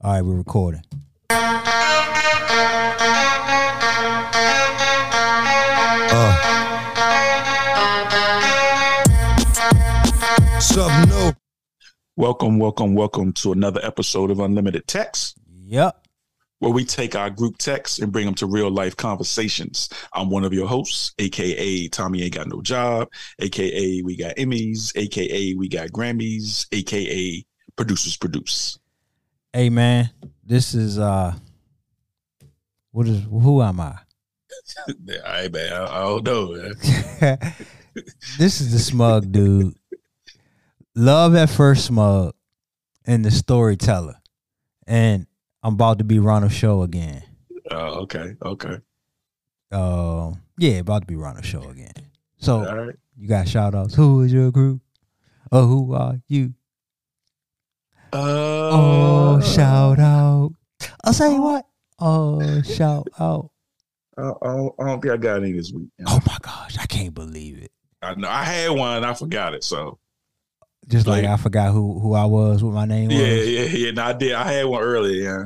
All right, we're recording. Something new. Welcome, welcome, welcome to another episode of Unlimited Text, Yep. where we take our group texts and bring them to real life conversations. I'm one of your hosts, aka Tommy Ain't Got No Job, aka We Got Emmys, aka We Got Grammys, aka Producers Produce. Hey man, this is uh what is who am I? Right, man. I, I don't know, this is the smug dude. Love at first smug and the storyteller. And I'm about to be Ronald Show again. Oh, okay, okay. Uh, yeah, about to be Ronald Show again. So right. you got shout outs. Who is your group? Or who are you? Uh, Oh, shout out. I'll say what? Oh, shout out. I, I, don't, I don't think I got any this week. Oh my gosh, I can't believe it. I know I had one, I forgot it. So Just like Like- I forgot who who I was, what my name yeah, was. yeah, yeah. Yeah. No, I did. I had one earlier. Yeah.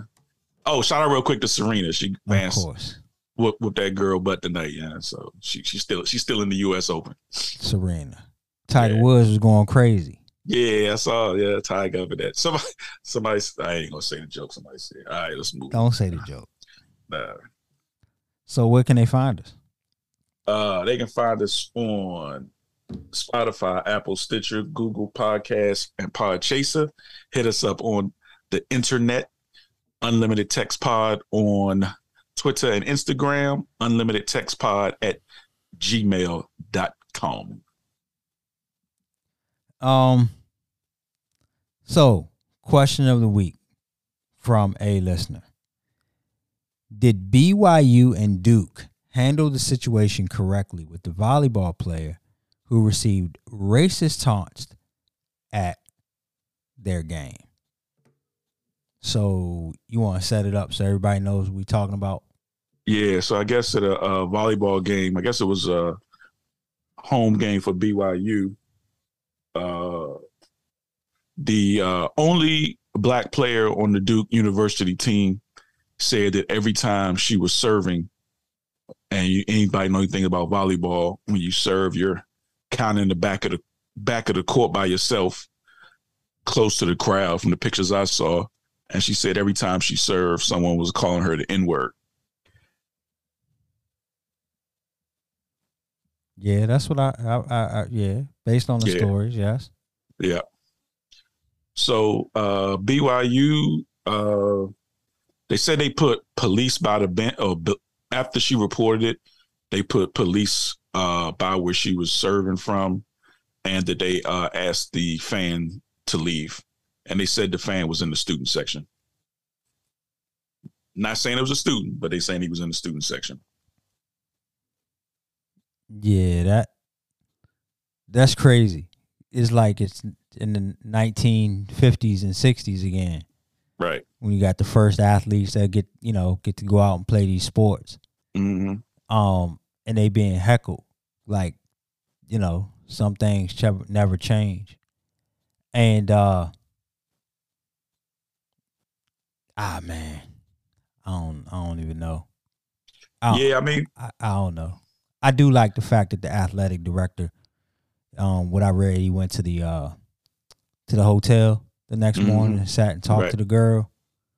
Oh, shout out real quick to Serena. She Of man course, whoop, whoop that girl butt tonight. Yeah. So she she's still she's still in the U.S. Open. Serena. Tiger Yeah. Woods was going crazy. Yeah, I saw. Yeah, Tiger for that. Somebody, somebody. I ain't gonna say the joke. Somebody said, "All right, let's move." Don't say the joke. Nah. So where can they find us? Uh, they can find us on Spotify, Apple, Stitcher, Google Podcasts, and Podchaser. Hit us up on the internet, Unlimited Text Pod on Twitter and Instagram, Unlimited Text Pod at gmail.com. Um. So, question of the week from a listener: Did BYU and Duke handle the situation correctly with the volleyball player who received racist taunts at their game? So you want to set it up so everybody knows what we talking about? Yeah, so I guess at a, a volleyball game, I guess it was a home game for BYU. Uh, the uh, only black player on the Duke University team said that every time she was serving, and you, anybody know anything about volleyball, when you serve, you're kind of in the back of the back of the court by yourself, close to the crowd. From the pictures I saw, and she said every time she served, someone was calling her the N word. Yeah, that's what I, I, I, I yeah, based on the Yeah. stories, yes. Yeah. So uh BYU uh they said they put police by the bench or after she reported it, they put police uh by where she was serving from and that they uh asked the fan to leave. And they said the fan was in the student section. Not saying it was a student, but they saying he was in the student section. Yeah, that that's crazy. It's like it's in the 1950s and 60s again Right. when you got the first athletes that get you know get to go out and play these sports. hmm Um, and they being heckled like you know some things never never change, and uh, ah man, I don't I don't even know. I don't- Yeah, I mean, I, I don't know. I do like the fact that the athletic director, um, what I read, he went to the uh to the hotel the next Mhm. morning and sat and talked Right. to the girl.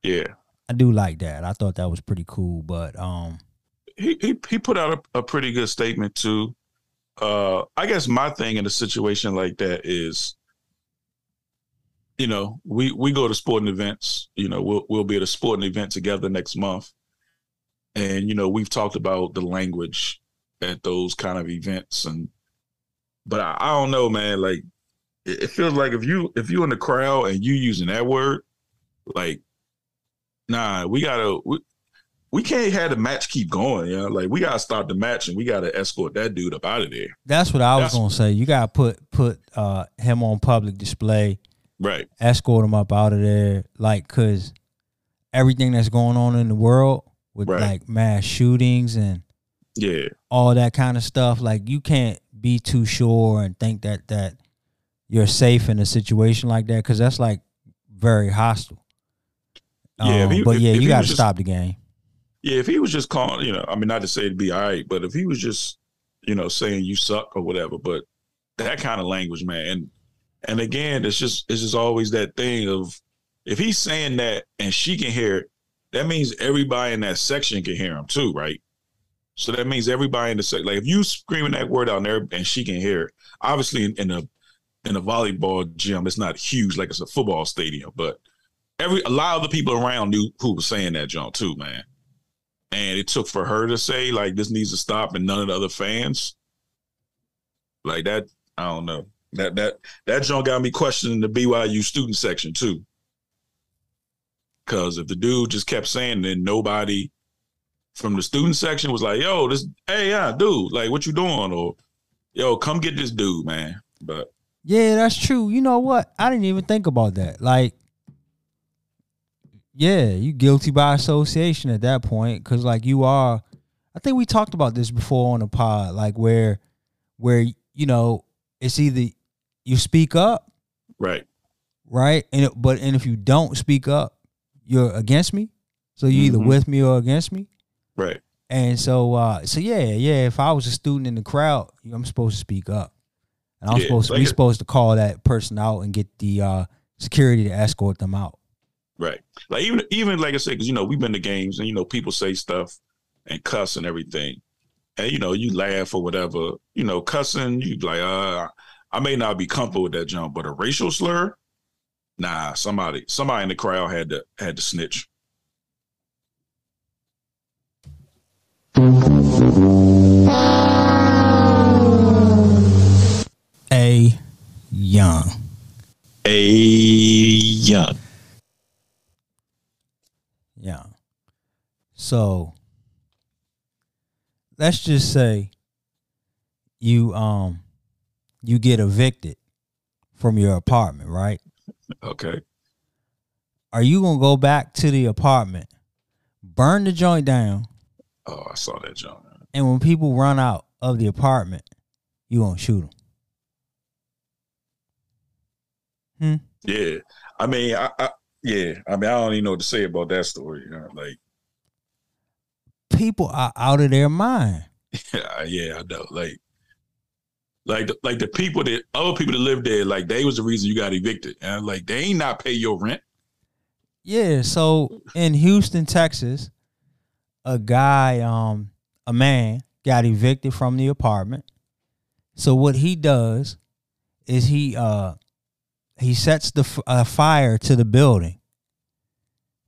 yeah. I do like that. I thought that was pretty cool. But um, he he he put out a, a pretty good statement too. Uh, I guess my thing in a situation like that is, you know, we we go to sporting events. You know, we'll we'll be at a sporting event together next month, and you know, we've talked about the language at those kind of events, and but I, I don't know, man. Like, it, it feels like if you if you in the crowd and you using that word, like, nah, we gotta. We, we can't have the match keep going. You know, like we gotta stop the match and we gotta escort that dude up out of there. that's what I was gonna say. You gotta put put uh him on public display, Right. escort him up out of there, like because everything that's going on in the world with Right. like mass shootings and Yeah. all that kind of stuff. Like you can't be too sure and think that that you're safe in a situation like that because that's like very hostile. Yeah, Um, he- but if- yeah, if you got to stop the game. Yeah, if he was just calling, you know, I mean, not to say it'd be all right, but if he was just, you know, saying you suck or whatever, but that kind of language, man, and and again, it's just it's just always that thing of if he's saying that and she can hear it, that means everybody in that section can hear him too, right? So that means everybody in the section, like if you screaming that word out there and she can hear obviously in, in a in a volleyball gym, it's not huge like it's a football stadium, but every a lot of the people around knew who was saying that jump too, man. And it took for her to say like this needs to stop and none of the other fans like that i don't know. That that that joint got me questioning the byu student section too. Because if the dude just kept saying then nobody from the student section was like yo this hey yeah dude like what you doing or yo come get this dude man but Yeah, that's true. You know what? I didn't even think about that. Like, yeah, you guilty by association at that point because, like, you are. I think we talked about this before on the pod, like where, where you know, it's either you speak up, right right, and it, but and if you don't speak up, you're against me. So you either Mhm. with me or against me. Right And so, uh, so yeah, yeah. If I was a student in the crowd, I'm supposed to speak up, and I'm Yeah, supposed to, like we supposed to call that person out and get the uh, security to escort them out. Right. Like even even like I said, because you know we've been to games and you know people say stuff and cuss and everything, and you know you laugh or whatever. You know, cussing you like, uh, I may not be comfortable with that jump, but a racial slur, nah. Somebody somebody in the crowd had to had to snitch. A young, A young. young. So let's just say you um you get evicted from your apartment, right? Okay. Are you gonna go back to the apartment, burn the joint down, Oh, I saw that jump. and when people run out of the apartment, you gonna shoot them? Yeah. I mean, I, I yeah. I mean, I don't even know what to say about that story. You know, like, People are out of their mind. yeah, yeah, I know. Like, like, the, like the people that other people that live there, like they was the reason you got evicted, and like they ain't not pay your rent. Yeah, so in Houston, Texas, a guy, um, a man got evicted from the apartment. So what he does is he uh he sets the f- uh, fire to the building.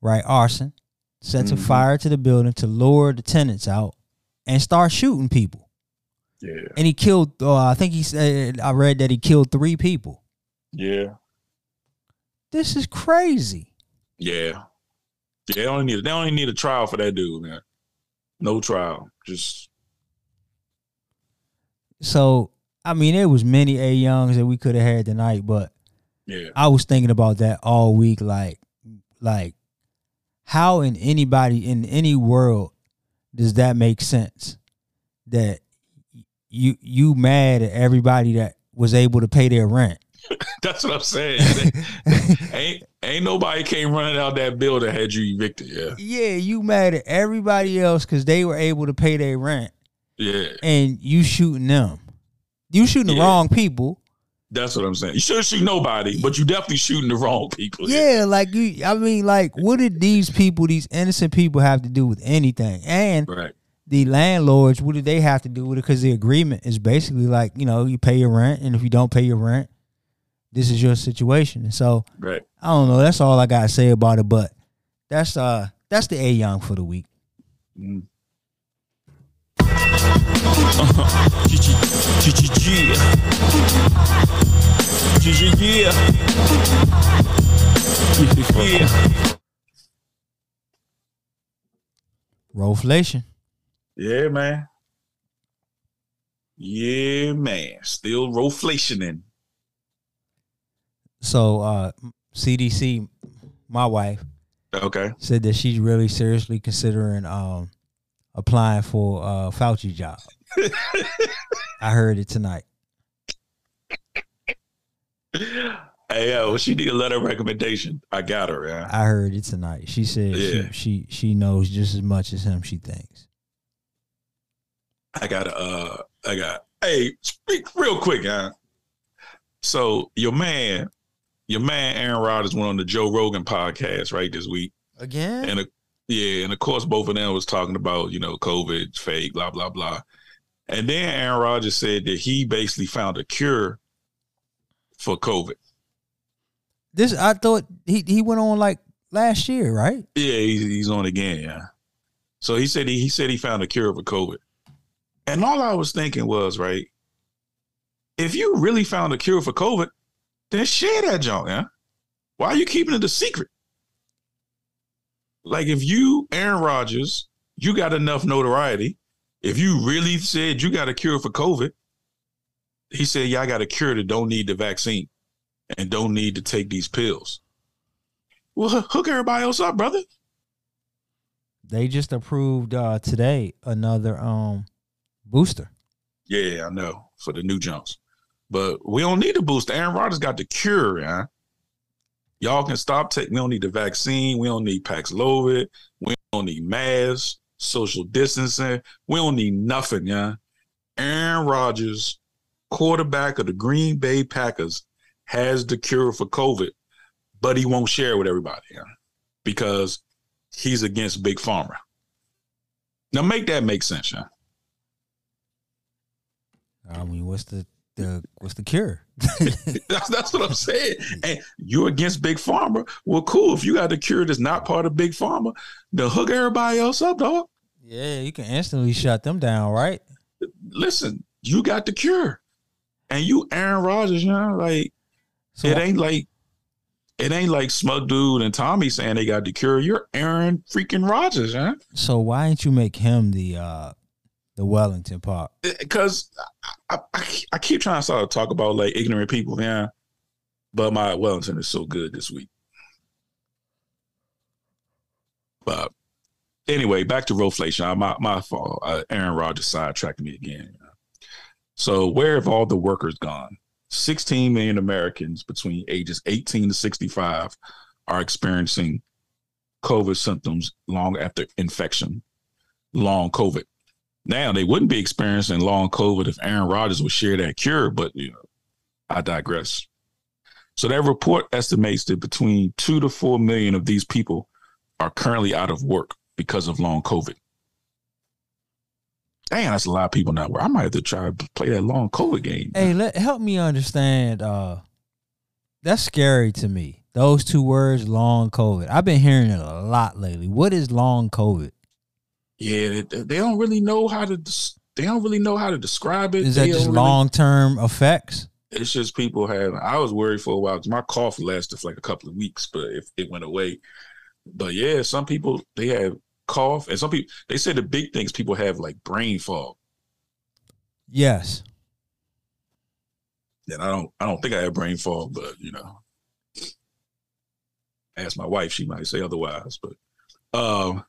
Right, arson sets a Mhm. fire to the building to lure the tenants out and start shooting people. Yeah, And he killed. Uh, I think he said I read that he killed three people. yeah, This is crazy. yeah. Yeah, they only need they only need a trial for that dude, man. No trial, just So I mean, there was many A Youngs that we could have had tonight, but yeah, I was thinking about that all week. Like, like how in anybody in any world does that make sense? That you you mad at everybody that was able to pay their rent? that's what I'm saying. ain't ain't nobody came running out that building had you evicted. Yeah, yeah, you mad at everybody else because they were able to pay their rent, yeah. and you shooting them. You shooting the wrong people. That's what I'm saying. You shouldn't shoot nobody, but you definitely shooting the wrong people. Yeah, like you. I mean, like, what did these people, these innocent people, have to do with anything? And Right. the landlords, what do they have to do with it? Because the agreement is basically like, you know, you pay your rent, and if you don't pay your rent, this is your situation. And so Right. I don't know. That's all I gotta say about it. But that's uh that's the A Young for the week. Mm. Rollflation. Yeah, man. Yeah, man. Still roflationing. So uh CDC, my wife, Okay. said that she's really seriously considering um applying for uh Fauci job. I heard it tonight. Hey yo, she need a letter of recommendation. I got her. Yeah. I heard it tonight. She said Yeah. she, she she knows just as much as him. She thinks. I got uh I got hey, speak real quick, huh? So your man, your man Aaron Rodgers went on the Joe Rogan podcast right this week. Again, And uh, yeah, and of course both of them was talking about, you know, COVID, fake, blah, blah, blah. And then Aaron Rodgers said that he basically found a cure for COVID. this I thought he he went on like last year, right? Yeah, he's, he's on again. Yeah. So he said he, he said he found a cure for COVID, and all I was thinking was right. If you really found a cure for COVID, then share that junk, yeah. Why are you keeping it a secret? Like if you, Aaron Rodgers, you got enough notoriety. If you really said you got a cure for COVID, he said, "Yeah, I got a cure that don't need the vaccine and don't need to take these pills." Well, hook everybody else up, brother. They just approved uh today another um booster. Yeah, I know for the new jumps, but we don't need the booster. Aaron Rodgers got the cure, yeah. Y'all can stop taking. We don't need the vaccine. We don't need Paxlovid. We don't need masks, social distancing. We don't need nothing, yeah. Aaron Rodgers, quarterback of the Green Bay Packers, has the cure for COVID, but he won't share it with everybody, yeah, because he's against Big Pharma. Now make that make sense, yeah. I mean, what's the the what's the cure? That's that's what I'm saying. And you're against big pharma. Well, cool. If you got a cure that's not part of big pharma, then hook everybody else up, dog. yeah, you can instantly shut them down, right? Listen, you got the cure, and you Aaron Rodgers, you know, like So it ain't like it ain't like Smug Dude and Tommy saying they got the cure. You're Aaron freaking Rodgers, huh? so why didn't you make him the uh the Wellington part? Because I, I, I keep trying to sort of talk about like ignorant people, yeah. But my Wellington is so good this week. But anyway, back to rollflation. Uh, My my fault. Uh, Aaron Rodgers sidetracked me again. So where have all the workers gone? 16 million Americans between ages 18 to 65 are experiencing COVID symptoms long after infection, long COVID. Now they wouldn't be experiencing long COVID if Aaron Rodgers would share that cure, but you know, I digress. So that report estimates that between two to four million of these people are currently out of work because of long COVID. Damn, that's a lot of people not work. I might have to try to play that long COVID game. Hey, let help me understand. Uh, that's scary to me. Those two words, long COVID. I've been hearing it a lot lately. What is long COVID? Yeah, they, they don't really know how to. They don't really know how to describe it. Is that They just really- long term effects? it's just people have. I was worried for a while. my cough lasted for like a couple of weeks, but if it went away. But yeah, some people they have cough, and some people they say the big things people have like brain fog. Yes. And I don't, I don't think I have brain fog, but you know, ask my wife, she might say otherwise. But um,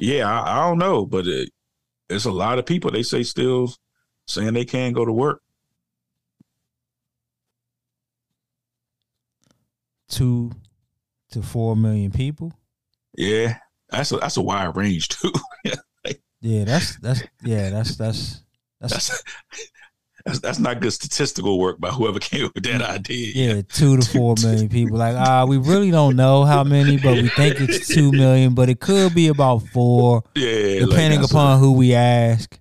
yeah, I, I don't know, but it, it's a lot of people they say still saying they can't go to work. Two to four million people. Yeah, that's a that's a wide range too. Yeah, that's that's yeah, that's that's that's That's that's, that's not good statistical work by whoever came up with that idea. yeah, two to four million people. Like, ah, we really don't know how many, but we think it's two million, but it could be about four, yeah. depending that's upon a- who we ask.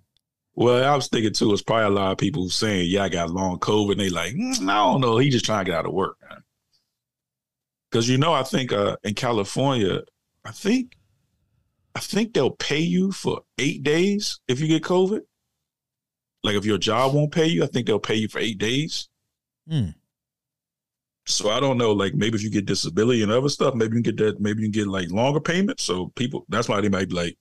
well, I was thinking too. It's probably a lot of people who saying, "Yeah, I got long COVID," and they like, mm, "I don't know." He just trying to get out of work. Because you know, I think uh, in California, I think, I think they'll pay you for eight days if you get COVID. Like if your job won't pay you, I think they'll pay you for eight days. Hmm. So I don't know, like maybe if you get disability and other stuff, maybe you can get that, maybe you can get like longer payments. So people, that's why they might be like,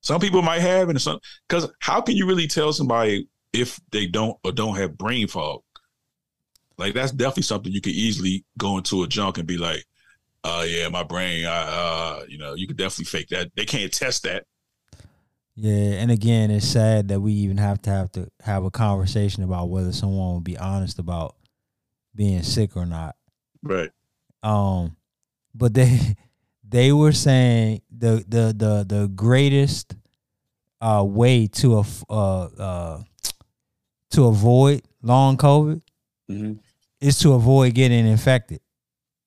some people might have, and some, because how can you really tell somebody if they don't or don't have brain fog? Like that's definitely something you could easily go into a junk and be like, uh yeah, my brain, I, uh, you know, you could definitely fake that. They can't test that. Yeah, and again, it's sad that we even have to have to have a conversation about whether someone will be honest about being sick or not. Right. Um, but they they were saying the the the the greatest uh way to af- uh uh to avoid long COVID Mhm. is to avoid getting infected.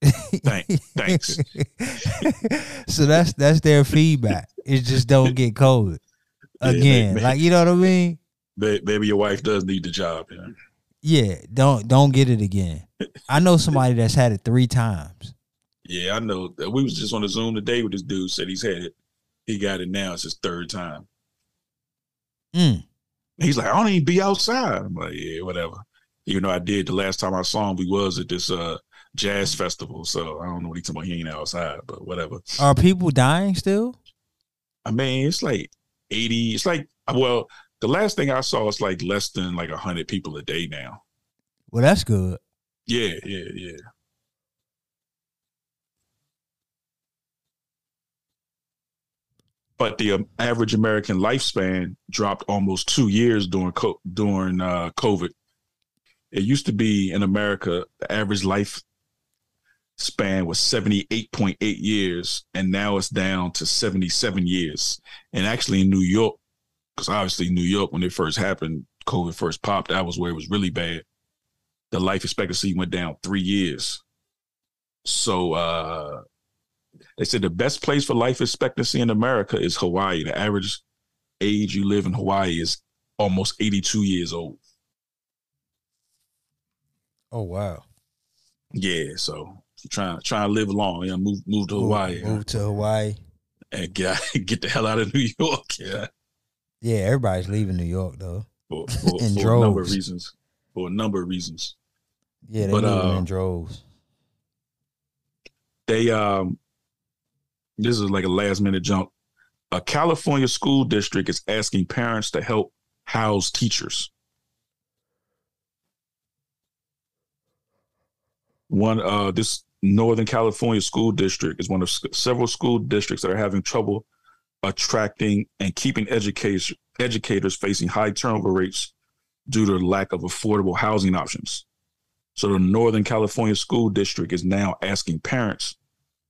Thank- thanks. so that's that's their feedback. It just don't get COVID again. they- like you know what I mean? Ba- Maybe your wife does need the job. Yeah. Yeah, don't don't get it again. I know somebody that's had it three times. Yeah, I know. that We was just on the Zoom today with this dude. Said he's had it. He got it now. It's his third time. Mm. He's like, I don't even be outside. I'm like, yeah, whatever. Even though I did the last time I saw him, we was at this uh jazz festival. So I don't know what he's talking about. He ain't outside, but whatever. Are people dying still? I mean, it's like 80. It's like, well, the last thing I saw is like less than like 100 people a day now. Well, that's good. Yeah, yeah, yeah. But the um, average American lifespan dropped almost two years during co- during uh, COVID. It used to be in America the average life span was 78.8 years and now it's down to 77 years. And actually in new york because obviously new york when it first happened covid first popped that was where it was really bad. The life expectancy went down three years. So uh they said the best place for life expectancy in america is hawaii. The average age you live in hawaii is almost 82 years old. Oh wow. yeah so trying trying to live long yeah move move to hawaii Move, move to Hawaii. and get get the hell out of New York. Yeah, Yeah, everybody's leaving New York though. for, for, In for a number of reasons. For a number of reasons, Yeah, they But, uh, in droves. they um, this is like a last minute jump. A California school district is asking parents to help house teachers. One uh, this Northern California school district is one of several school districts that are having trouble attracting and keeping education educators facing high turnover rates due to lack of affordable housing options. So the Northern California school district is now asking parents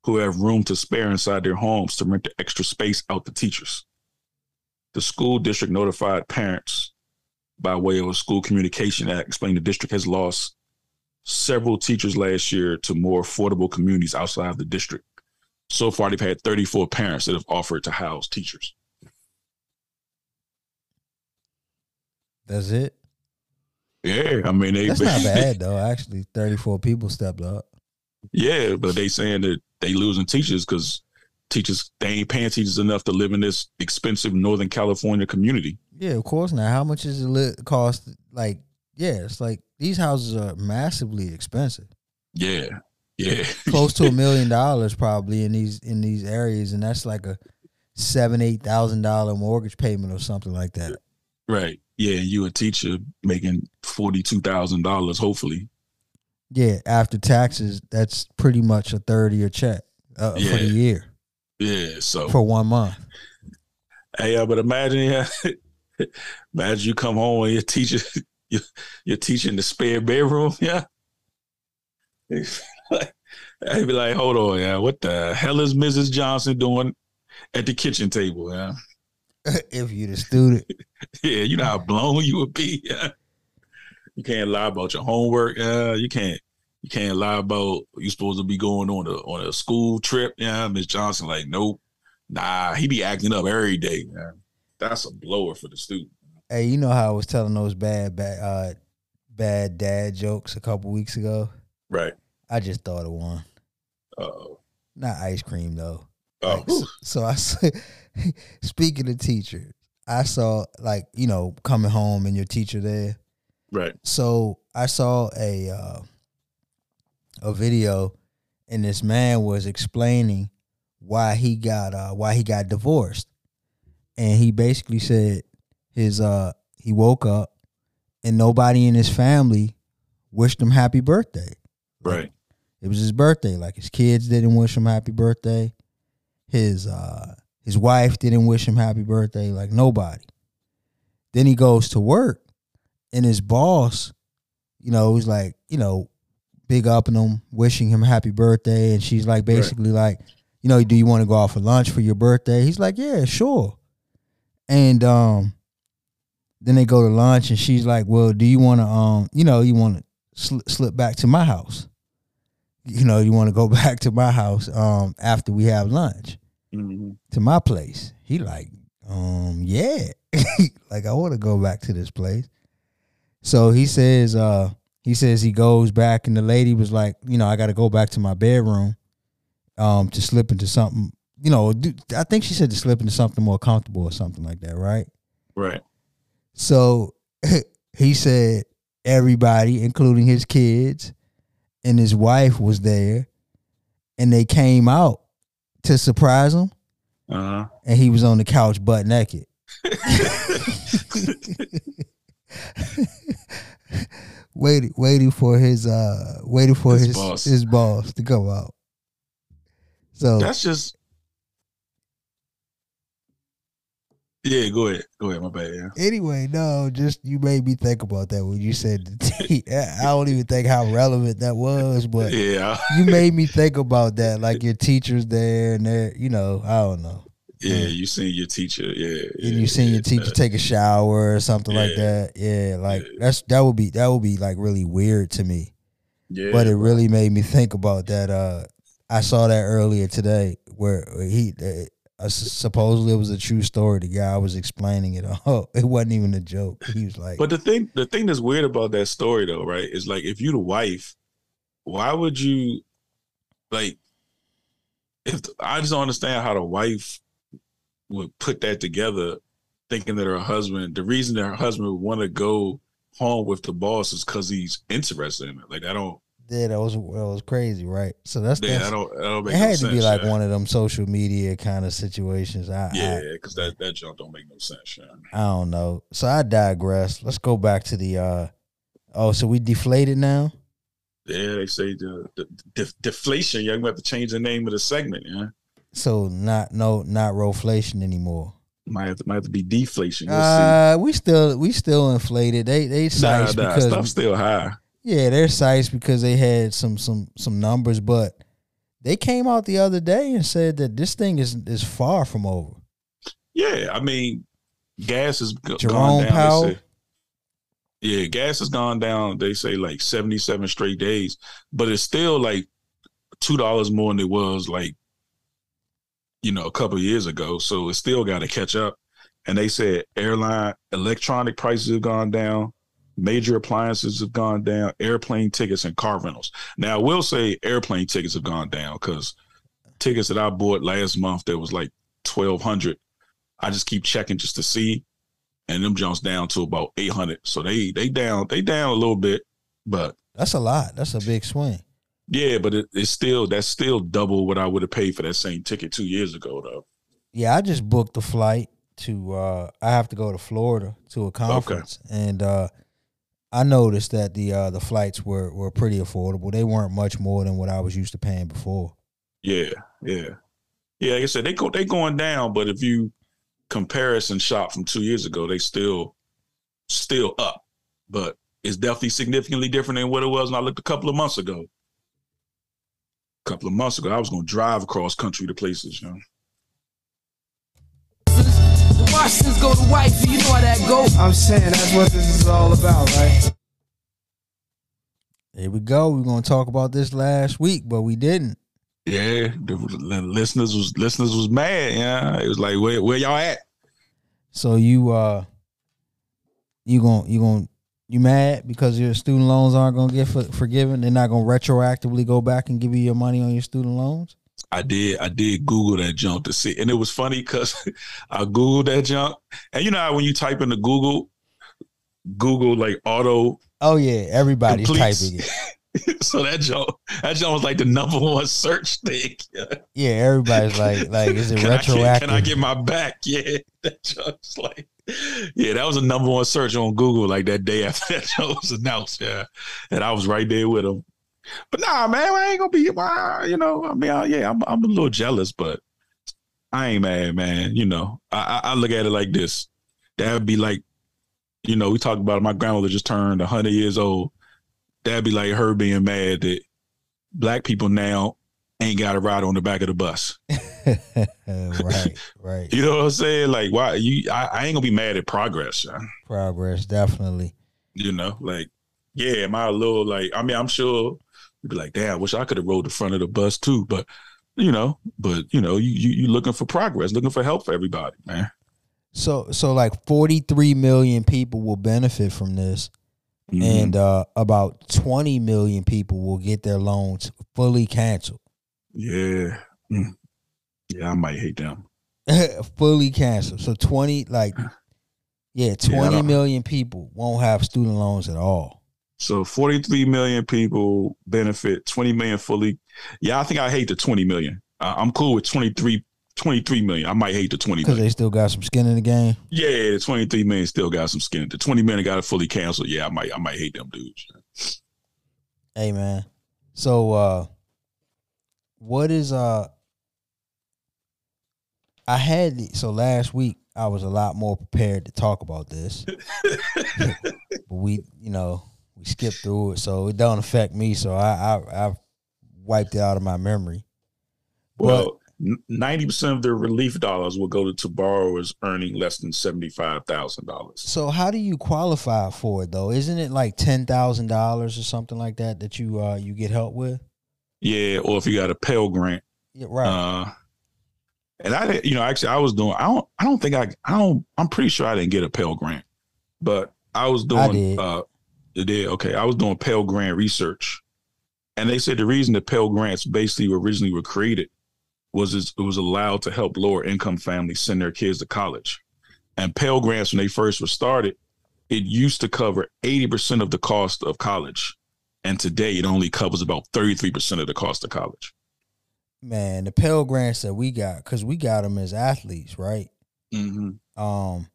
who have room to spare inside their homes to rent the extra space out to teachers. The school district notified parents by way of a school communication act explaining the district has lost several teachers last year to more affordable communities outside of the district. So far, they've had 34 parents that have offered to house teachers. That's it. Yeah, I mean they. That's not bad though. Actually, thirty four people stepped up. Yeah, but they saying that they losing teachers because teachers they ain't paying teachers enough to live in this expensive Northern California community. Yeah, of course. Now, how much is it cost? Like, yeah, it's like these houses are massively expensive, Yeah, yeah, close to a million dollars probably in these in these areas, and that's like a seven eight thousand dollar mortgage payment or something like that. right. Yeah, and you a teacher making forty two thousand dollars, hopefully. Yeah, after taxes, that's pretty much a third of your check uh, for the year Yeah, so for one month. hey, yeah, but imagine, yeah, imagine you come home and your teacher, you you're teaching the spare bedroom, yeah. I'd be like, hold on, yeah, what the hell is Mrs. Johnson doing at the kitchen table? Yeah, if you're the student, yeah, you know how blown you would be. Yeah, you can't lie about your homework. Yeah, you can't. You can't lie about you supposed to be going on a on a school trip. Yeah, Miss Johnson, like, nope, nah, he be acting up every day. Yeah. That's a blower for the student. Hey, you know how I was telling those bad bad uh, bad dad jokes a couple weeks ago. Right. I just thought of one. Oh. Not ice cream though. Oh. Like, so, so I s- speaking of teachers, I saw like you know coming home and your teacher there. Right. So I saw a uh, a video, and this man was explaining why he got uh, why he got divorced, and he basically said his uh he woke up and nobody in his family wished him happy birthday. Right. It was his birthday. Like his kids didn't wish him happy birthday. His uh his wife didn't wish him happy birthday. Like nobody. Then he goes to work, and his boss, you know, was like, you know, big upping him, wishing him happy birthday, and she's like basically like, you know, do you want to go out for lunch for your birthday? He's like, yeah, sure. And um, then they go to lunch, and she's like, well, do you want to um, you know, you want to sl- slip back to my house? You know, you want to go back to my house um after we have lunch hmm to my place. He like, um, yeah. like I want to go back to this place. So he says, uh, he says he goes back and the lady was like, you know, I gotta go back to my bedroom um to slip into something, you know, I think she said to slip into something more comfortable or something like that, right? Right. So he said everybody, including his kids and his wife, was there, and they came out to surprise him, Uh-huh. and he was on the couch butt naked. waiting, waiting for his, uh, waiting for His his boss. his boss to come out. So That's just. Yeah, go ahead. Go ahead. My bad. Yeah. anyway, no, just you made me think about that when you said. I don't even think how relevant that was, but Yeah. you made me think about that. Like your teacher's there and they're, you know, I don't know. Yeah. You seen your teacher. Yeah. And you seen yeah, your teacher take a shower or something like that. Yeah, like Yeah. that's that would be that would be like really weird to me. Yeah. But it really made me think about that. Uh, I saw that earlier today where he uh, supposedly it was a true story. The guy was explaining it. Oh, it wasn't even a joke. He was like, But the thing, the thing that's weird about that story, though, right, is like if you the wife, why would you, like, if I just don't understand how the wife would put that together, thinking that her husband, the reason that her husband would want to go home with the boss is because he's interested in it. Like I don't, yeah, that was that was crazy, right? So that's, yeah, that's I don't, I don't it make had no to sense. be like yeah. one of them social media kind of situations. I, yeah, because that that jump don't make no sense. Yeah. I don't know. So I digress. Let's go back to the uh oh, so we deflated now? Yeah, they say the, the def- deflation. Yeah, we have to change the name of the segment. Yeah, So not no not roflation anymore. might have to, might have to be deflation. We'll see. Uh we still we still inflated. They they Nah, nah, because stuff's still high. Yeah, they're sites because they had some some some numbers, but they came out the other day and said that this thing is is far from over. Yeah, I mean, gas has g- gone down. Powell? Say, yeah, gas has gone down. They say like seventy-seven straight days, but it's still like two dollars more than it was like you know a couple of years ago. So it's still got to catch up. And they said airline electronic prices have gone down. Major appliances have gone down, airplane tickets and car rentals. Now, I will say airplane tickets have gone down because tickets that I bought last month that was like twelve hundred. I just keep checking just to see, and them jumps down to about eight hundred. So they they down they down a little bit, but That's a lot. That's a big swing. yeah, but it, it's still that's still double what I would have paid for that same ticket two years ago though. Yeah, I just booked a flight to uh I have to go to Florida to a conference and uh I noticed that the uh the flights were were pretty affordable. They weren't much more than what I was used to paying before. Yeah, yeah, yeah. Like I said, they go they going down, but if you comparison shop from two years ago, they still still up, but it's definitely significantly different than what it was when I looked a couple of months ago. A couple of months ago, I was going to drive across country to places. You know? The Washingtons go to wifey, you know how that go. I'm saying that's what this is all about, right? Here we go. We are gonna talk about this last week, but we didn't. Yeah, the listeners was listeners was mad. Yeah, it was like, where where y'all at? So you uh you going you going you mad because your student loans aren't gonna get for, forgiven? They're not gonna retroactively go back and give you your money on your student loans? I did I did Google that junk to see, and it was funny because I Googled that junk, and you know how when you type into Google, Google like auto Oh yeah, everybody's Completes. typing it. so that joke, that joke was like the number one search thing. Yeah. Everybody's like like is it Can I, get, retroactive? can I get my back? Yeah, that joke's like, yeah, that was a number one search on Google like that day after that joke was announced. Yeah, and I was right there with him. But nah, man, I ain't gonna be. uh, You know, I mean, I, yeah, I'm I'm a little jealous, but I ain't mad, man. You know, I, I I look at it like this. That would be like, you know, we talked about it, my grandmother just turned 100 years old. that'd be like her being mad that black people now ain't got to ride on the back of the bus. right, right. You know what I'm saying? Like, why you? I, I ain't gonna be mad at progress. Son. Progress, definitely. You know, like, yeah, am I a little like? I mean, I'm sure you'd be like, damn, I wish I could have rode the front of the bus too. But you know, but you know, you you you looking for progress, looking for help for everybody, man. So, so like 43 million people will benefit from this, Mhm. and uh, about 20 million people will get their loans fully canceled. yeah, Mm. yeah, I might hate them. fully canceled. So 20, like, yeah, Yeah, twenty don't- million people won't have student loans at all. So 43 million people benefit, 20 million fully. Yeah, I think I hate the 20 million. Uh, I'm cool with 23, 23 million. I might hate the 20 Because they still got some skin in the game. Yeah, the 23 million still got some skin. The 20 million got it fully canceled. Yeah, I might, I might hate them dudes. Hey man. So uh what is uh I had the- so last week I was a lot more prepared to talk about this. but we, you know, we skipped through it, so it don't affect me. So I I I've wiped it out of my memory. Well, ninety percent of the relief dollars will go to borrowers earning less than seventy five thousand dollars. So how do you qualify for it though? Isn't it like ten thousand dollars or something like that that you uh you get help with? Yeah, or if you got a Pell Grant, Yeah, right. uh, and I, you know, actually, I was doing. I don't. I don't think I. I don't. I'm pretty sure I didn't get a Pell Grant, but I was doing. did. Uh, it did. Okay, I was doing Pell Grant research, and they said the reason the Pell Grants basically originally were created was it was allowed to help lower income families send their kids to college. And Pell Grants, when they first were started, it used to cover 80% of the cost of college. And today it only covers about 33% of the cost of college. Man, the Pell Grants that we got, because we got them as athletes, right? Mm-hmm. Um,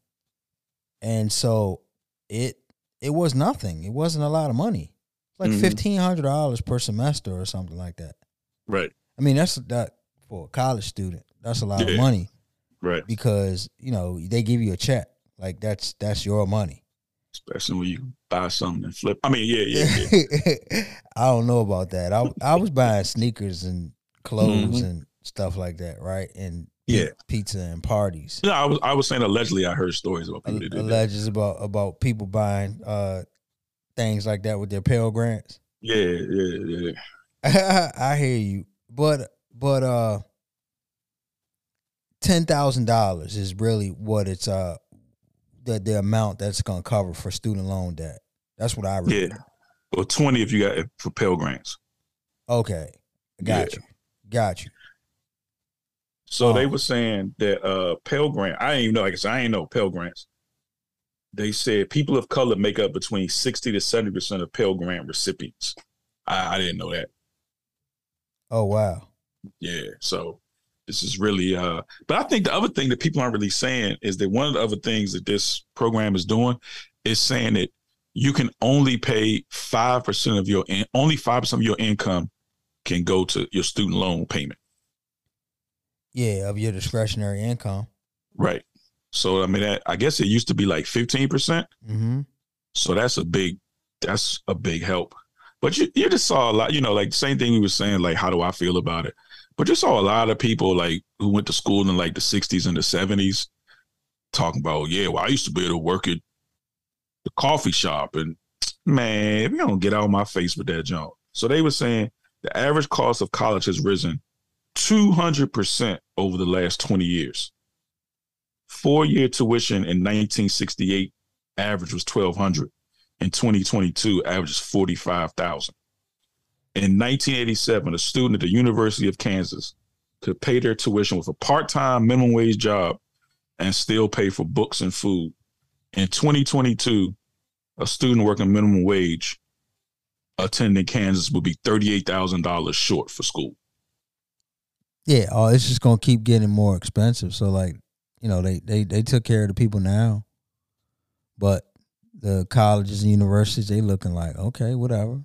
and so it it was nothing. It wasn't a lot of money. Like Mhm. fifteen hundred dollars per semester or something like that. Right. I mean, that's that for a college student. That's a lot of money Right. because you know they give you a check. Like that's that's your money. Especially when you buy something and flip. I mean, yeah, yeah, yeah. I don't know about that. I I was buying sneakers and clothes Mhm. and stuff like that, right? And Yeah. pizza and parties. No, I was I was saying allegedly I heard stories about people that did that. alleges about about people buying uh things like that with their Pell Grants. Yeah, yeah, yeah. I hear you, but but uh, ten thousand dollars is really what it's uh the the amount that's gonna cover for student loan debt. That's what I read. Yeah. Or 20 if you got for Pell Grants. Okay, got Yeah. you, got you. So Oh. they were saying that uh Pell Grant, I didn't even know, like I said, I ain't know Pell Grants. They said people of color make up between 60 to 70% of Pell Grant recipients. I, I didn't know that. Oh wow, Yeah. So this is really uh but I think the other thing that people aren't really saying is that one of the other things that this program is doing is saying that you can only pay five percent of your in, only five percent of your income can go to your student loan payment. Yeah, of your discretionary income. Right. So I mean that, I guess it used to be like fifteen percent. Mm-hmm. So that's a big that's a big help. But you you just saw a lot, you know, like same thing we were saying, like how do I feel about it? But you saw a lot of people like who went to school in like the sixties and the seventies talking about, yeah, well, I used to be able to work at the coffee shop and man, if you don't get out of my face with that junk. So they were saying the average cost of college has risen 200% over the last 20 years. Four year tuition in 1968 average was 1200 in 2022 averages 45,000. In 1987, a student at the University of Kansas could pay their tuition with a part-time minimum wage job and still pay for books and food. In 2022, a student working minimum wage attending Kansas would be $38,000 short for school. Yeah, oh, it's just gonna keep getting more expensive. So like, you know, they they they took care of the people now, but the colleges and universities they looking like okay, whatever,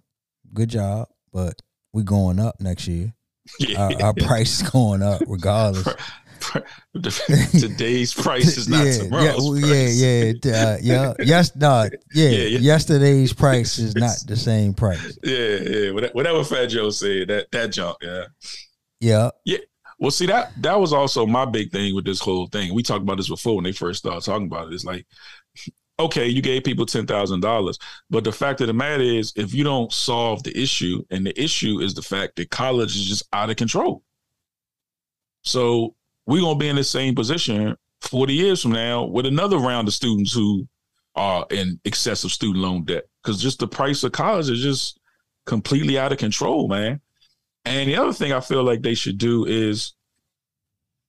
good job, but we going up next year. Yeah. Our, our price is going up regardless. today's price is not yeah, tomorrow's yeah, price. yeah, yeah, uh, yeah. Yes, no, yeah, Yeah, yeah. Yesterday's price is not the same price. yeah, yeah. Whatever, Fat Joe said, that that junk, yeah. Yeah, Yeah. Well, see that that was also my big thing with this whole thing. We talked about this before when they first started talking about it. It's like, okay, you gave people ten thousand dollars, but the fact of the matter is, if you don't solve the issue, and the issue is the fact that college is just out of control. So we're gonna be in the same position forty years from now with another round of students who are in excessive student loan debt because just the price of college is just completely out of control, man. And the other thing I feel like they should do is,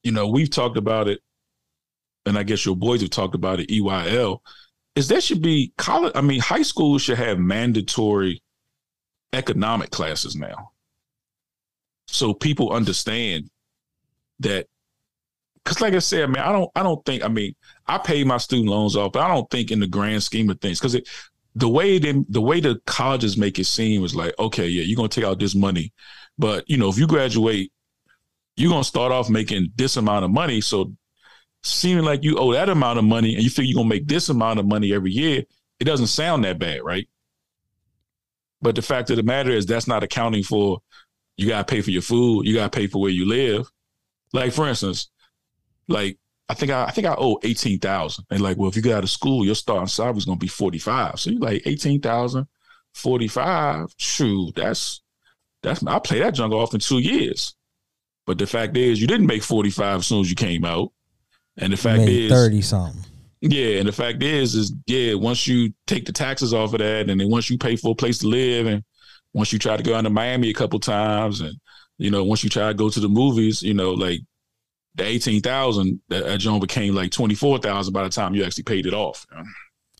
you know, we've talked about it, and I guess your boys have talked about it, EYL, is there should be college, I mean, high school should have mandatory economic classes now. So people understand that because like I said, man, I don't I don't think I mean, I pay my student loans off, but I don't think in the grand scheme of things, because the way they the way the colleges make it seem is like, okay, yeah, you're gonna take out this money but you know, if you graduate, you're gonna start off making this amount of money. So seeming like you owe that amount of money and you think you're gonna make this amount of money every year, it doesn't sound that bad, right? But the fact of the matter is that's not accounting for you gotta pay for your food, you gotta pay for where you live. Like for instance, like I think I, I think I owe eighteen thousand. And like, well, if you get out of school, your starting salary is gonna be forty five. So you like 18,000, 45. Shoot, that's that's I play that junk off in two years. But the fact is, you didn't make forty five as soon as you came out, and the fact is, thirty something. yeah, and the fact is, is yeah, once you take the taxes off of that, and then once you pay for a place to live, and once you try to go down to Miami a couple times, and you know, once you try to go to the movies, you know, like the eighteen thousand that, that joint became like twenty four thousand by the time you actually paid it off.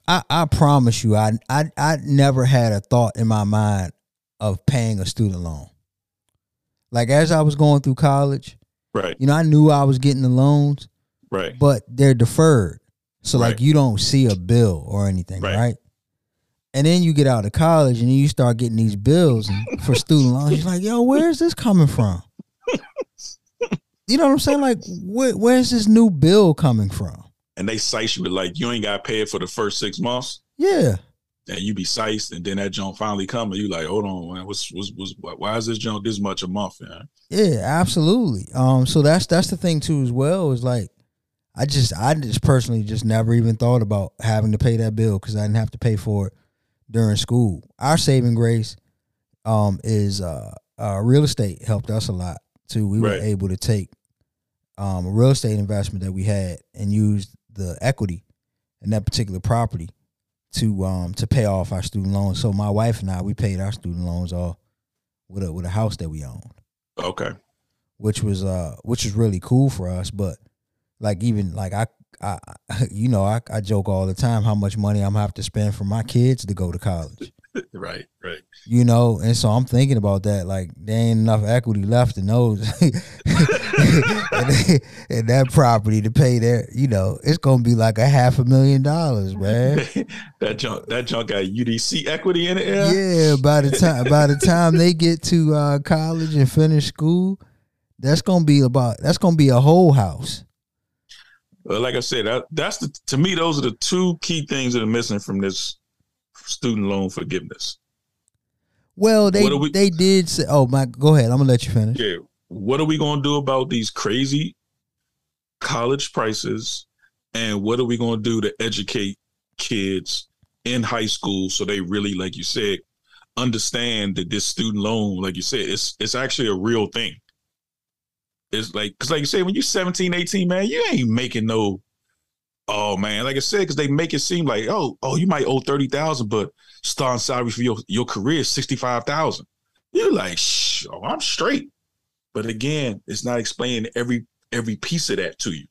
I, I promise you, I, I I never had a thought in my mind of paying a student loan. Like as I was going through college, Right, you know, I knew I was getting the loans, right, but they're deferred. So like you don't see a bill or anything, Right. right? And then you get out of college and you start getting these bills for student loans. You're like, yo, where is this coming from? you know what I'm saying? Like, where, where's this new bill coming from? and they size you with like you ain't got paid for the first six months. Yeah. And you be sized, and then that junk finally come, and you like, hold on, man, what's what's, what's why is this junk this much a month, man? Yeah, absolutely. Um, so that's that's the thing too as well is like, I just I just personally just never even thought about having to pay that bill because I didn't have to pay for it during school. Our saving grace, um, is uh, uh real estate helped us a lot too. We Right. were able to take um a real estate investment that we had and use the equity in that particular property to um to pay off our student loans. So my wife and I we paid our student loans off with a with a house that we owned. Okay, which was uh which was really cool for us but like even like i i you know i, I joke all the time how much money i'm gonna have to spend for my kids to go to college right, right. you know and so i'm thinking about that like there ain't enough equity left in those and, that property to pay their you know it's gonna be like a half a million dollars man that junk, that junk got UDC equity in it. Yeah, yeah by the time by the time they get to uh college and finish school that's gonna be about that's gonna be a whole house like I said, that, that's the to me those are the two key things that are missing from this student loan forgiveness. Well, they we- they did say. Oh my, go ahead. I'm gonna let you finish. Yeah, what are we going to do about these crazy college prices, and what are we going to do to educate kids in high school so they really, like you said, understand that this student loan, like you said, it's it's actually a real thing. It's like because, like you said, when you're 17, 18, man, you ain't making no. Oh man, like I said, because they make it seem like, oh, oh, you might owe thirty thousand, but starting salary for your your career is sixty five thousand. You're like, shh, oh, I'm straight. But again, it's not explaining every every piece of that to you.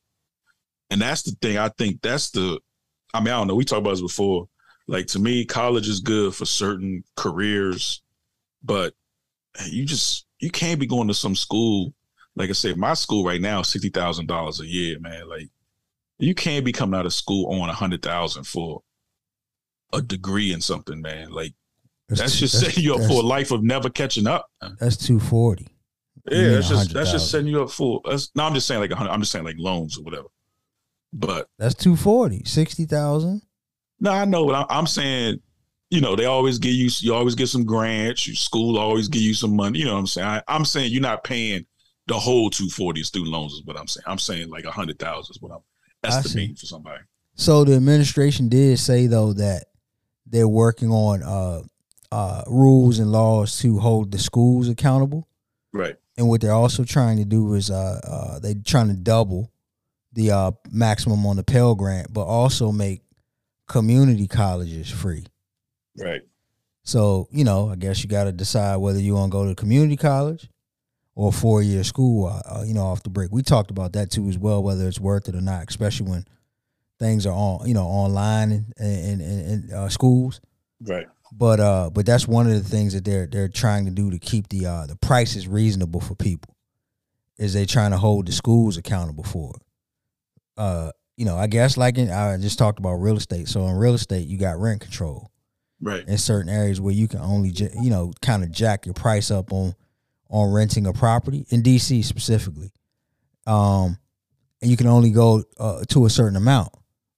And that's the thing. I think that's the I mean, I don't know. We talked about this before. Like to me, college is good for certain careers, but you just you can't be going to some school. Like I said, my school right now sixty thousand dollars a year, man. Like you can't be coming out of school on a hundred thousand for a degree in something, man. Like that's, just setting you up for a life of never catching up. That's two forty. Yeah, that's just that's just setting you up for. That's, no, I'm just saying like a hundred. I'm just saying like loans or whatever. But That's 240, 60,000. no, I know. But I- I'm saying, you know, they always give you. You always get some grants. Your school always give you some money. You know what I'm saying? I, I'm saying you're not paying the whole 240 student loans. Is what I'm saying. I'm saying like a hundred thousand is what I'm I estimating for somebody. So the administration did say though that they're working on uh uh rules and laws to hold the schools accountable. Right. And what they're also trying to do is uh uh they're trying to double the uh maximum on the Pell Grant, but also make community colleges free. Right. So, you know, I guess you got to decide whether you want to go to community college or four year school, uh, uh, you know, off the break. We talked about that too as well, whether it's worth it or not, especially when things are on, you know, online in, in, uh, schools. Right. But uh, but that's one of the things that they're they're trying to do to keep the uh the prices reasonable for people. Is they trying to hold the schools accountable for it? Uh, you know, I guess like in, I just talked about real estate. So in real estate, you got rent control Right. in certain areas where you can only you know kind of jack your price up on on renting a property in DC specifically. Um, and you can only go uh, to a certain amount.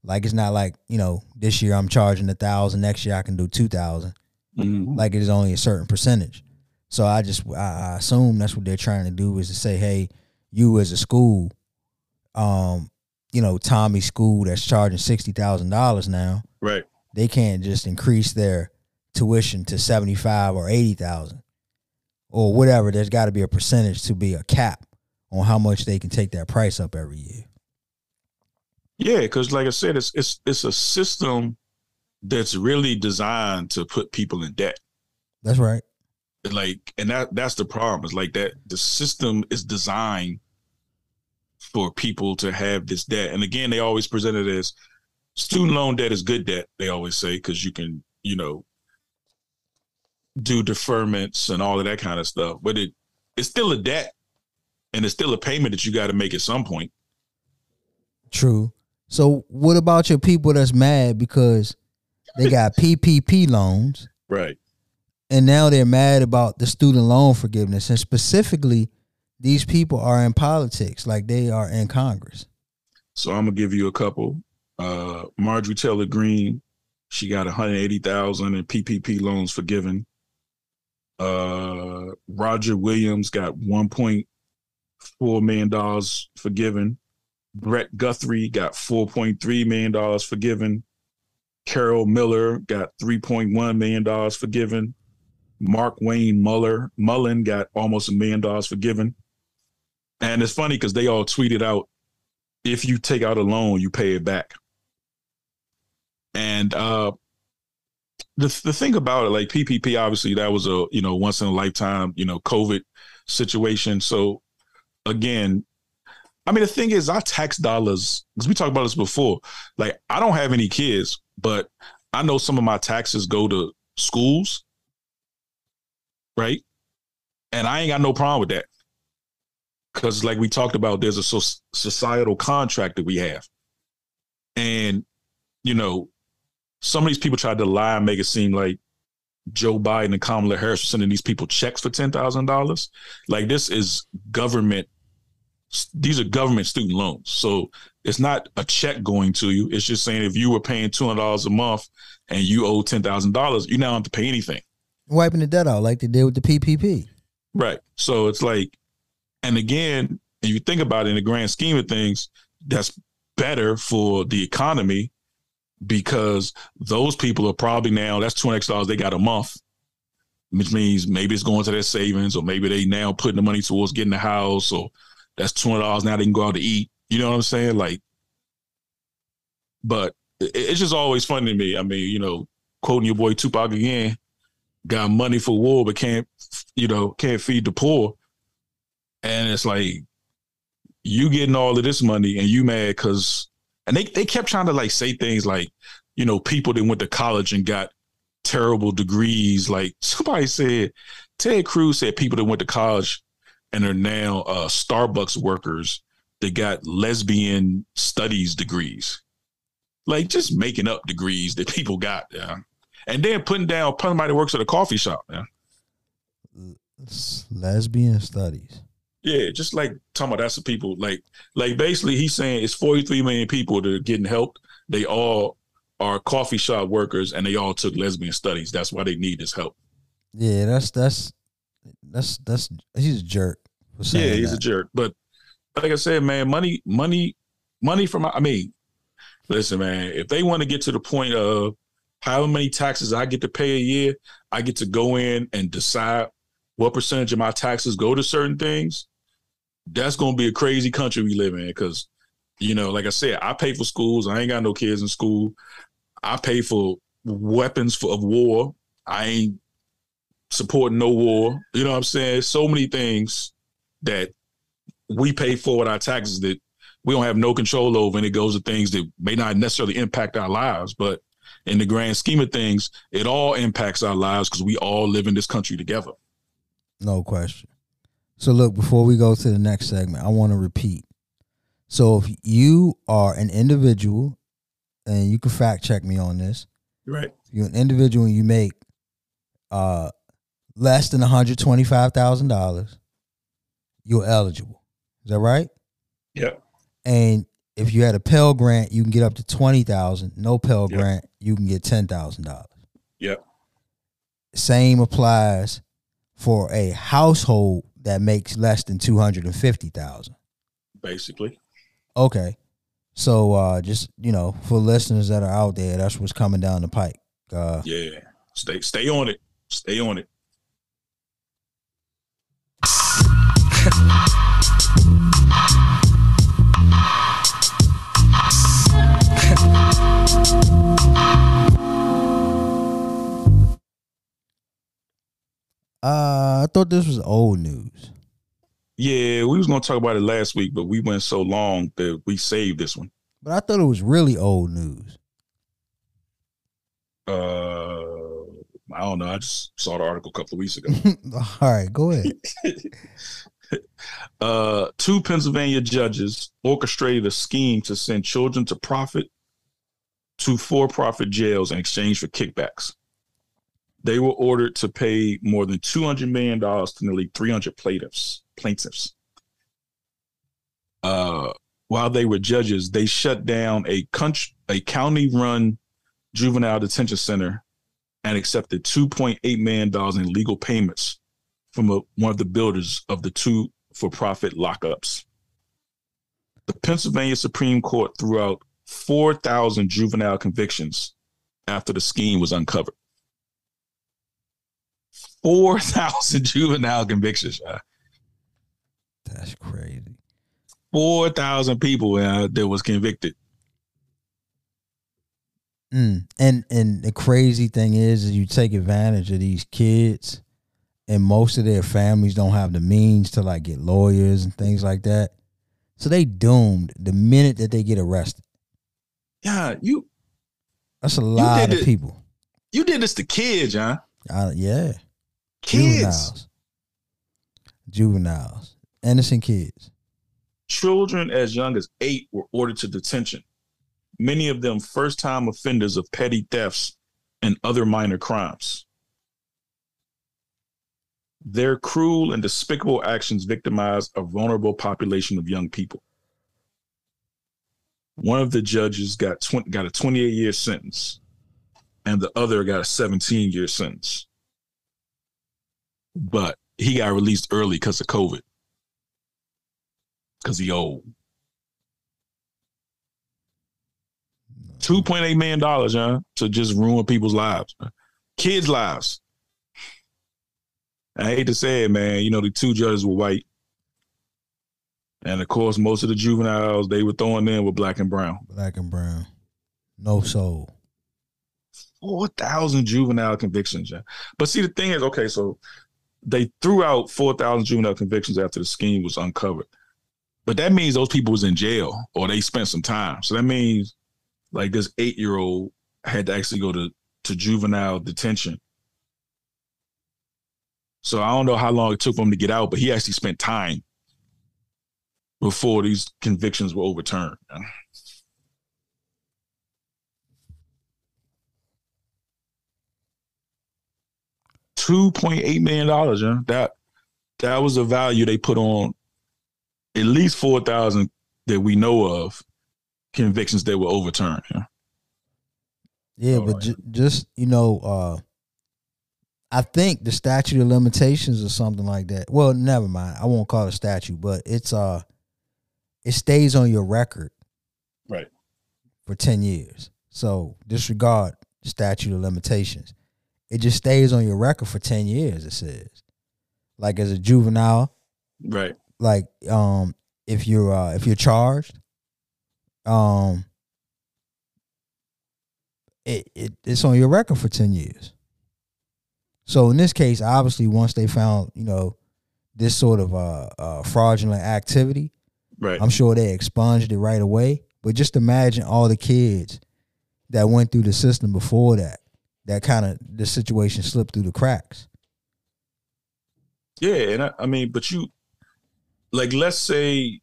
Like it's not like you know this year I'm charging a thousand, next year I can do two thousand. Mhm. Like it is only a certain percentage. So I just I, I assume that's what they're trying to do is to say, hey, you as a school, um, you know Tommy school that's charging sixty thousand dollars now Right. they can't just increase their tuition to 75 or 80,000 or whatever there's got to be a percentage to be a cap on how much they can take that price up every year Yeah, because like I said, it's it's it's a system that's really designed to put people in debt. that's right Like, and that that's the problem. Is like that the system is designed for people to have this debt. And again, they always present it as student loan debt is good debt. They always say because you can, you know, do deferments and all of that kind of stuff. But it it's still a debt, and it's still a payment that you got to make at some point. true so what about your people that's mad because they got ppp loans Right. and now they're mad about the student loan forgiveness and specifically these people are in politics like they are in congress So I'm gonna give you a couple. Uh, Marjorie Taylor Greene, she got 180,000 in PPP loans forgiven. Uh, Roger Williams got 1.4 million dollars forgiven. Brett Guthrie got 4.3 million dollars forgiven. Carol Miller got 3.1 million dollars forgiven. Mark Wayne Muller Mullin got almost a million dollars forgiven. And it's funny because they all tweeted out if you take out a loan, you pay it back. And uh the the thing about it, like PPP, obviously that was a you know once in a lifetime you know COVID situation. So again, I mean the thing is, our tax dollars because we talked about this before. Like I don't have any kids, but I know some of my taxes go to schools, right? And I ain't got no problem with that because like we talked about there's a so- societal contract that we have and you know some of these people tried to lie and make it seem like joe biden and kamala harris were sending these people checks for $10000 like this is government these are government student loans. So it's not a check going to you. It's just saying if you were paying $200 a month and you owe $10000 you now have to pay anything. Wiping the debt out like they did with the ppp Right. So it's like, and again, and you think about it in the grand scheme of things, that's better for the economy because those people are probably now that's two hundred dollars they got a month, which means maybe it's going to their savings, or maybe they now putting the money towards getting a house, or that's two hundred dollars now they can go out to eat. You know what I'm saying? Like, but it's just always funny to me. I mean, you know, quoting your boy Tupac again, got money for war but can't you know can't feed the poor and it's like you getting all of this money and you mad because and they, they kept trying to like say things like you know people that went to college and got terrible degrees. Like somebody said ted cruz said people that went to college and are now uh, starbucks workers that got lesbian studies degrees. Like just making up degrees that people got yeah. And then putting down somebody that works at a coffee shop yeah. Lesbian studies Yeah, just like talking about that's the people like like basically he's saying it's 43 million people that are getting helped. They all are coffee shop workers and they all took lesbian studies. That's why they need this help. Yeah, that's that's that's that's he's a jerk. Yeah, he's a jerk. But like I said, man, money, money, money from I mean, listen, man, if they want to get to the point of how many taxes I get to pay a year, I get to go in and decide what percentage of my taxes go to certain things. That's gonna be a crazy country we live in because, you know, like I said, I pay for schools. I ain't got no kids in school. I pay for weapons for, of war. I ain't supporting no war. You know what I'm saying? So many things that we pay for with our taxes that we don't have no control over, and it goes to things that may not necessarily impact our lives, but in the grand scheme of things, it all impacts our lives because we all live in this country together. No question. So look, before we go to the next segment, I want to repeat. So if you are an individual, and you can fact check me on this, Right. you're an individual and you make uh less than one hundred twenty five thousand dollars, you're eligible. Is that right? Yep. And if you had a Pell Grant, you can get up to twenty thousand. No Pell Yep. Grant, you can get ten thousand dollars. Yep. Same applies for a household that makes less than two hundred and fifty thousand. Basically. Okay, so uh, just you know, for listeners that are out there, that's what's coming down the pike. Uh, Yeah. Stay stay on it. Stay on it. Uh, I thought this was old news. Yeah, we was gonna talk about it last week, but we went so long that we saved this one. But I thought it was really old news. Uh I don't know. I just saw the article a couple of weeks ago. All right, go ahead. uh, two Pennsylvania judges orchestrated a scheme to send children to profit to for-profit jails in exchange for kickbacks. They were ordered to pay more than two hundred million dollars to nearly three hundred plaintiffs. Plaintiffs. Uh, while they were judges, they shut down a country, a county-run juvenile detention center, and accepted two point eight million dollars in legal payments from a, one of the builders of the two for-profit lockups. The Pennsylvania Supreme Court threw out 4,000 juvenile convictions after the scheme was uncovered. 4,000 juvenile convictions. uh, That's crazy. 4,000 people uh, that was convicted. Mm. And and the crazy thing is, is you take advantage of these kids, and most of their families don't have the means to like get lawyers and things like that. So they doomed the minute that they get arrested. Yeah, you That's a lot of it. people. you did this to kids, huh? Uh, yeah, Kids. juveniles, juveniles, innocent kids. Children as young as eight were ordered to detention, many of them first time offenders of petty thefts and other minor crimes. Their cruel and despicable actions victimize a vulnerable population of young people. One of the judges got 20, got a 28 year sentence, and the other got a 17 year sentence. But he got released early because of COVID because he old. Two point eight million dollars, huh? To just ruin people's lives, kids' lives. I hate to say it, man. You know the two judges were white, and of course, most of the juveniles they were throwing in were black and brown. Black and brown, no soul. Four thousand juvenile convictions, yeah. But see, the thing is, okay, so they threw out four thousand juvenile convictions after the scheme was uncovered. But that means those people was in jail or they spent some time. So that means like this eight year old had to actually go to, to juvenile detention. So I don't know how long it took for him to get out, but he actually spent time before these convictions were overturned. Two point eight million dollars, yeah. That that was the value they put on at least four thousand that we know of convictions that were overturned. Yeah. Yeah, but right. ju- just you know, uh I think the statute of limitations or something like that. Well, never mind. I won't call it a statute, but it's uh it stays on your record Right. for 10 years. So disregard statute of limitations. It just stays on your record for 10 years, it says. Like as a juvenile, Right. like um if you're uh if you're charged um it, it it's on your record for 10 years so in this case obviously once they found you know this sort of uh, uh fraudulent activity Right. i'm sure they expunged it right away but just imagine all the kids that went through the system before that that kind of the situation slipped through the cracks Yeah, and I, I mean, but you like let's say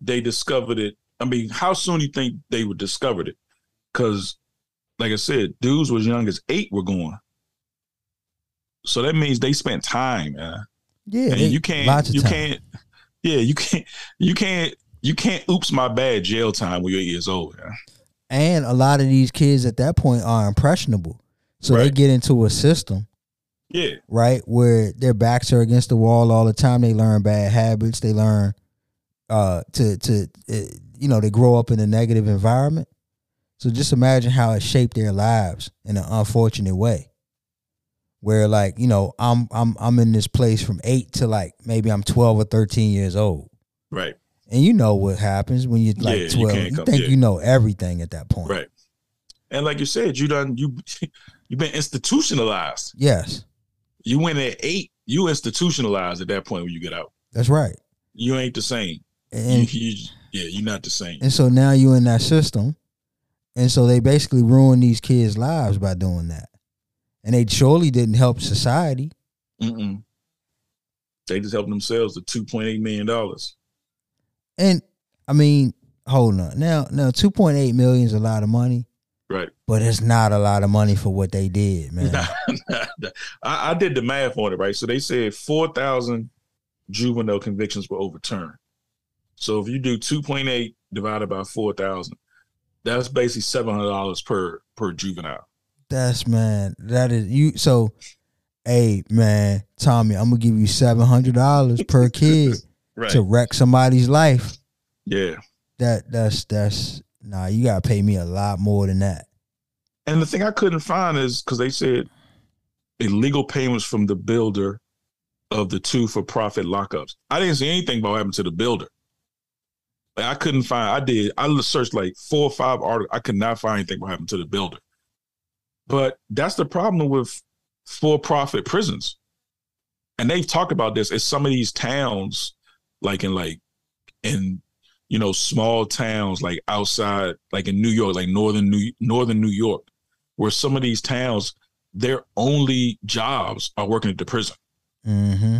they discovered it. I mean, how soon do you think they would discovered it? Because, like I said, dudes was young as eight were going. So that means they spent time, man. yeah and they- you can't, you time. can't, yeah, you can't, you can't, you can't. Oops, my bad. Jail time when you're eight years old. Man. And a lot of these kids at that point are impressionable. So they get into a system, Yeah, right, where their backs are against the wall all the time. They learn bad habits. They learn uh to to uh, you know, they grow up in a negative environment. So just imagine how it shaped their lives in an unfortunate way. Where like, you know, I'm I'm I'm in this place from 8 to like maybe I'm 12 or 13 years old. right, And you know what happens when you're like Yeah, 12. You, can't think yeah. you know everything at that point. right. And like you said, you done you you've been institutionalized. Yes. You went at eight. You institutionalized at that point when you get out. That's right. You ain't the same. And you, you, yeah, you're not the same. and so now you're in that system. And so they basically ruin these kids' lives by doing that. And they surely didn't help society. Mm-mm. They just helped themselves to two point eight million dollars. And I mean, hold on. Now now 2.8 million is a lot of money, Right. but it's not a lot of money for what they did, man. I, I did the math on it, right? So they said four thousand juvenile convictions were overturned. So if you do two point eight divided by four thousand, that's basically seven hundred dollars per per juvenile. That's man. That is you so hey man, Tommy, I'm gonna give you seven hundred dollars per kid Right. to wreck somebody's life. yeah. That that's that's nah, you gotta pay me a lot more than that. And the thing I couldn't find is because they said illegal payments from the builder of the two for profit lockups. I didn't see anything about what happened to the builder. Like, I couldn't find. I did. I searched like four or five articles. I could not find anything about what happened to the builder. But that's the problem with for-profit prisons, and they've talked about this. It's some of these towns, like in like in you know small towns like outside, like in New York, like northern New northern New York, where some of these towns, their only jobs are working at the prison. Mm-hmm.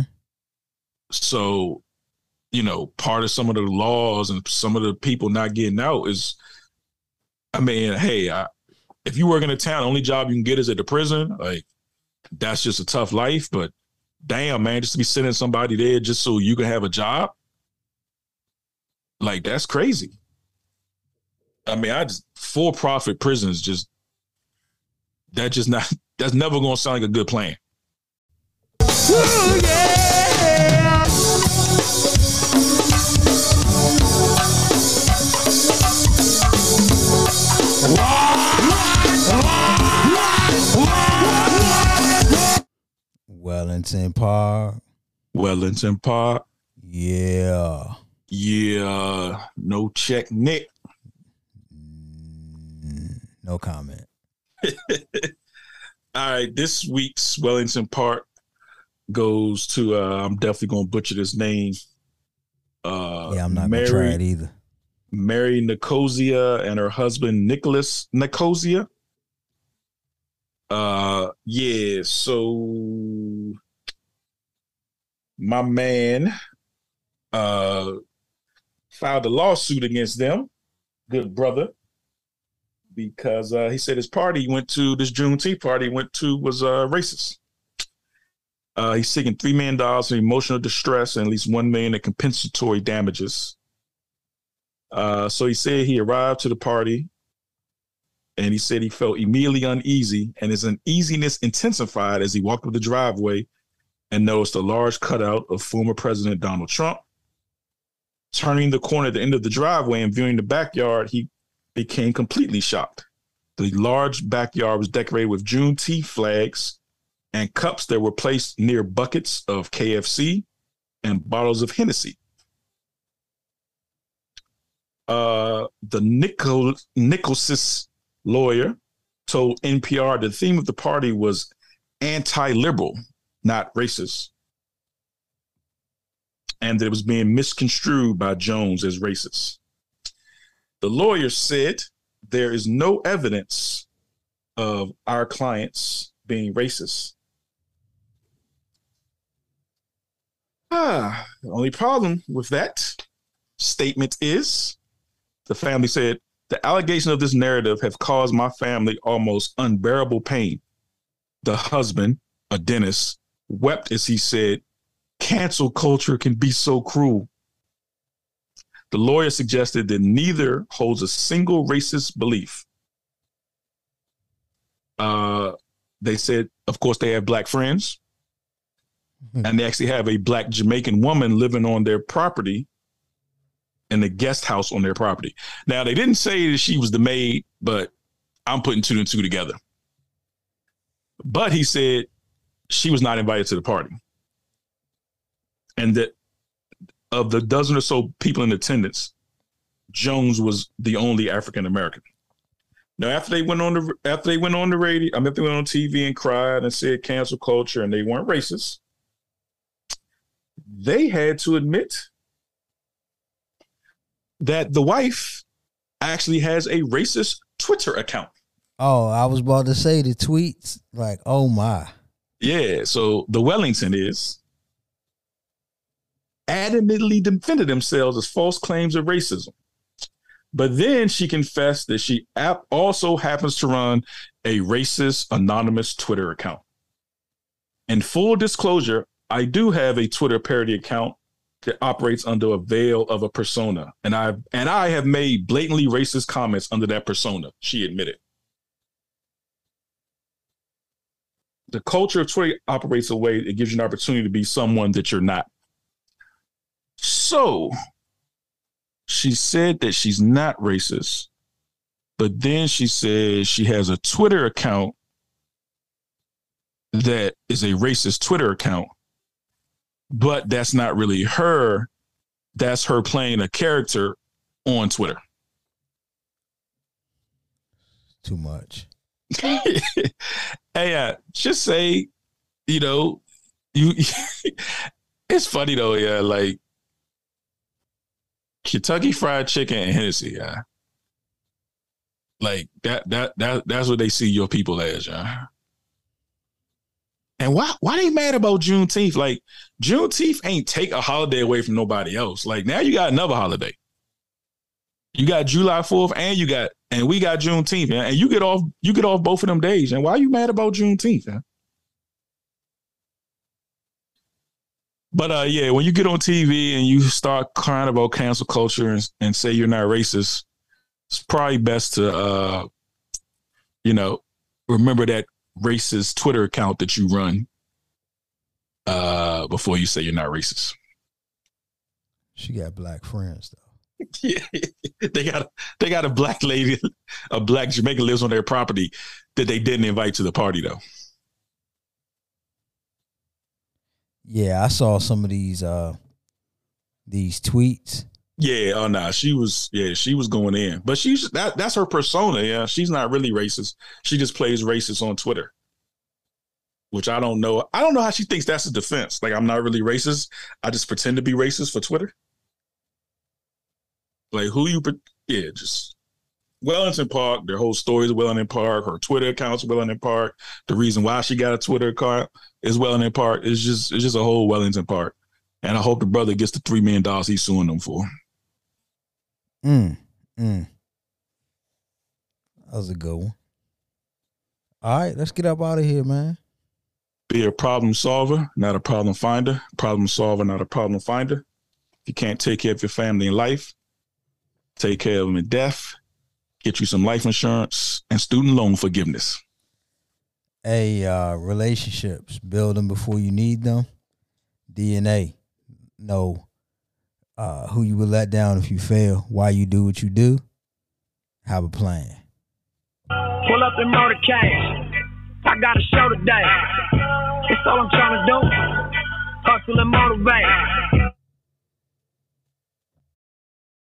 So, you know, part of some of the laws and some of the people not getting out is, I mean, hey, I, if you work in a town, the only job you can get is at the prison. Like, that's just a tough life. But damn, man, just to be sending somebody there just so you can have a job, like that's crazy. I mean, I just for profit prisons just that just not that's never gonna sound like a good plan. Wellington Park. Wellington Park. Yeah. Yeah, no check, Nick. Mm, No comment. All right, this week's Wellington Park goes to. Uh, I'm definitely gonna butcher this name. Uh, Yeah, I'm not Mary, gonna try it either. Mary Nicosia and her husband Nicholas Nicosia. Uh, yeah. So my man, uh, filed a lawsuit against them. Good brother. Because uh, he said his party went to this Juneteenth party went to was uh, racist. Uh, he's seeking three million dollars in emotional distress and at least one million in compensatory damages. Uh, so he said he arrived to the party, and he said he felt immediately uneasy, and his uneasiness intensified as he walked up the driveway and noticed a large cutout of former President Donald Trump. Turning the corner at the end of the driveway and viewing the backyard, he became completely shocked. The large backyard was decorated with Juneteenth flags and cups that were placed near buckets of KFC and bottles of Hennessy. Uh, the Nicol- Nicholsis lawyer told NPR the theme of the party was anti-liberal, not racist, and that it was being misconstrued by Jones as racist. The lawyer said there is no evidence of our clients being racist. Ah, the only problem with that statement is the family said the allegation of this narrative have caused my family almost unbearable pain. The husband, a dentist, wept as he said, cancel culture can be so cruel. The lawyer suggested that neither holds a single racist belief. Uh, they said, of course, they have black friends, Mhm. and they actually have a black Jamaican woman living on their property in the guest house on their property. Now, they didn't say that she was the maid, but I'm putting two and two together. But he said she was not invited to the party. And that of the dozen or so people in attendance, Jones was the only African American. Now, after they went on the after they went on the radio, I mean, after they went on TV and cried and said cancel culture, and they weren't racist, they had to admit that the wife actually has a racist Twitter account. Oh, I was about to say the tweets. Like, oh my. Yeah, so the Wellington is adamantly defended themselves as false claims of racism. But then she confessed that she also happens to run a racist anonymous Twitter account. In full disclosure, I do have a Twitter parody account that operates under a veil of a persona, and I and I have made blatantly racist comments under that persona. She admitted. The culture of Twitter operates a way it gives you an opportunity to be someone that you're not. So she said that she's not racist, but then she says she has a Twitter account that is a racist Twitter account, but that's not really her. That's her playing a character on Twitter. Too much. hey, uh, just say, you know, you. it's funny though, yeah. Like Kentucky Fried Chicken and Hennessy, yeah. Like that, that, that, that's what they see your people as, yeah. And why, why they mad about Juneteenth? Like Juneteenth ain't take a holiday away from nobody else. Like now you got another holiday. You got July 4th and you got and we got Juneteenth, man. And you get off you get off both of them days. And why you mad about Juneteenth, man? But uh yeah, when you get on TV and you start crying about cancel culture and, and say you're not racist, it's probably best to uh you know remember that racist Twitter account that you run uh before you say you're not racist. She got black friends though. Yeah, they got they got a black lady, a black Jamaican lives on their property that they didn't invite to the party though. Yeah, I saw some of these uh these tweets. Yeah, oh no, she was yeah, she was going in, but she's that that's her persona. Yeah, she's not really racist. She just plays racist on Twitter, which I don't know. I don't know how she thinks that's a defense. Like I'm not really racist. I just pretend to be racist for Twitter. Like who you? pre- Yeah, just Wellington Park. Their whole story is Wellington Park. Her Twitter account's Wellington Park. The reason why she got a Twitter account is Wellington Park. It's just it's just a whole Wellington Park. And I hope the brother gets the three million dollars he's suing them for. Mm. Mm. That was a good one. All right, let's get up out of here, man. Be a problem solver, not a problem finder. Problem solver, not a problem finder. If you can't take care of your family in life, take care of them in death. Get you some life insurance and student loan forgiveness. A uh, relationships build them before you need them. DNA know uh, who you will let down if you fail. Why you do what you do. Have a plan. Pull up in motorcade. I got a show today. That's all I'm trying to do. Hustle and motivate.